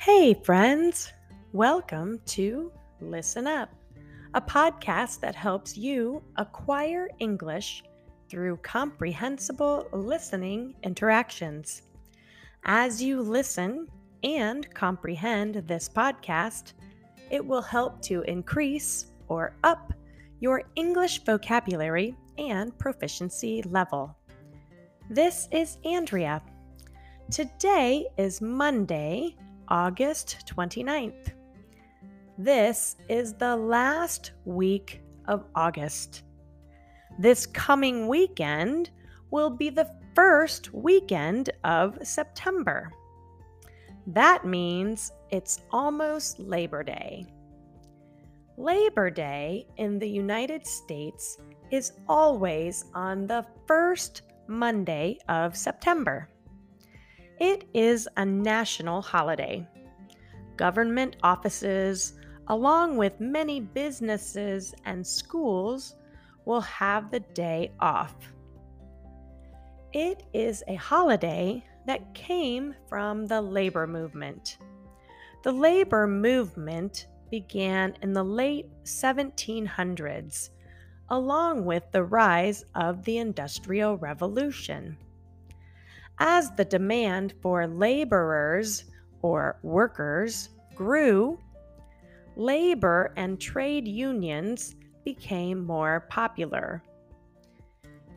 Hey, friends! Welcome to Listen Up, a podcast that helps you acquire English through comprehensible listening interactions. As you listen and comprehend this podcast, it will help to increase or up your English vocabulary and proficiency level. This is Andrea. Today is Monday, August 29th. This is the last week of August. This coming weekend will be the first weekend of September. That means it's almost Labor Day. Labor Day in the United States is always on the first Monday of September. It is a national holiday. Government offices, along with many businesses and schools, will have the day off. It is a holiday that came from the labor movement. The labor movement began in the late 1700s, along with the rise of the Industrial Revolution. As the demand for laborers or workers grew, labor and trade unions became more popular.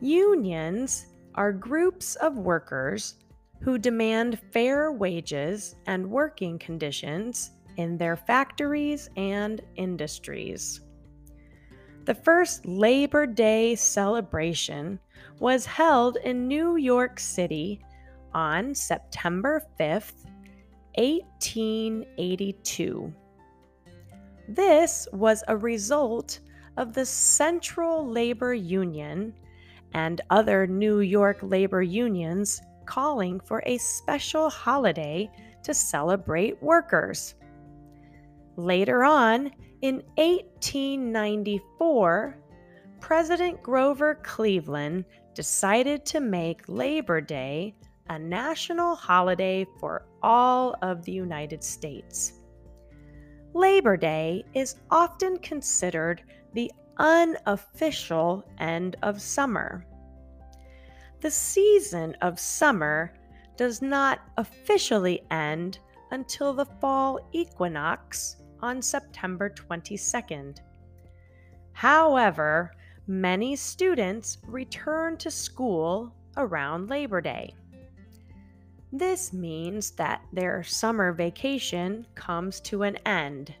Unions are groups of workers who demand fair wages and working conditions in their factories and industries. The first Labor Day celebration was held in New York City on September 5th, 1882. This was a result of the Central Labor Union and other New York labor unions calling for a special holiday to celebrate workers. Later on, in 1894, President Grover Cleveland decided to make Labor Day a national holiday for all of the United States. Labor Day is often considered the unofficial end of summer. The season of summer does not officially end until the fall equinox on September 22nd. However, many students return to school around Labor Day. This means that their summer vacation comes to an end.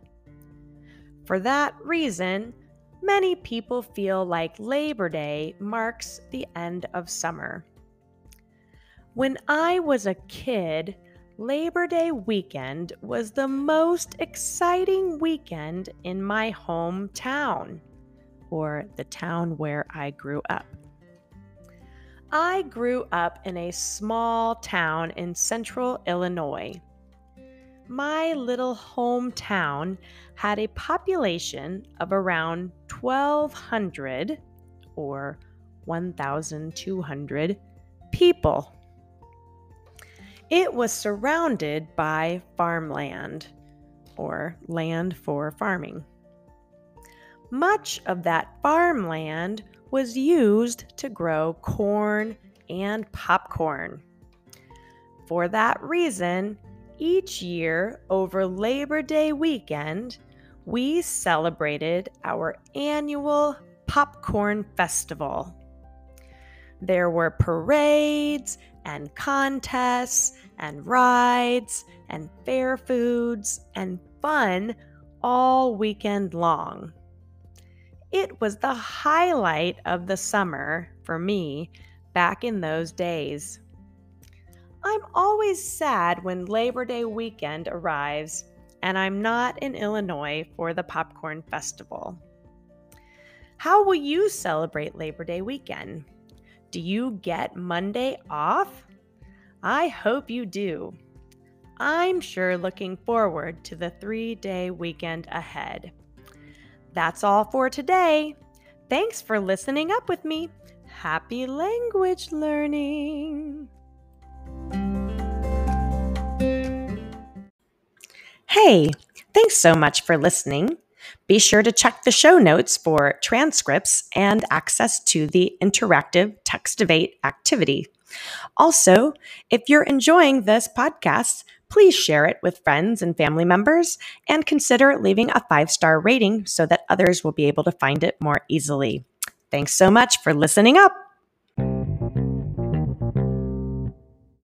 For that reason, many people feel like Labor Day marks the end of summer. When I was a kid, Labor Day weekend was the most exciting weekend in my hometown, or the town where I grew up. I grew up in a small town in central Illinois. My little hometown had a population of around 1,200 or 1,200 people. It was surrounded by farmland or land for farming. Much of that farmland was used to grow corn and popcorn. For that reason, each year over Labor Day weekend, we celebrated our annual Popcorn Festival. There were parades and contests and rides and fair foods and fun all weekend long. It was the highlight of the summer for me back in those days. I'm always sad when Labor Day weekend arrives and I'm not in Illinois for the Popcorn Festival. How will you celebrate Labor Day weekend? Do you get Monday off? I hope you do. I'm sure looking forward to the three day weekend ahead. That's all for today. Thanks for listening up with me. Happy language learning! Hey, thanks so much for listening. Be sure to check the show notes for transcripts and access to the interactive Textivate activity. Also, if you're enjoying this podcast, please share it with friends and family members and consider leaving a five star rating so that others will be able to find it more easily. Thanks so much for listening up.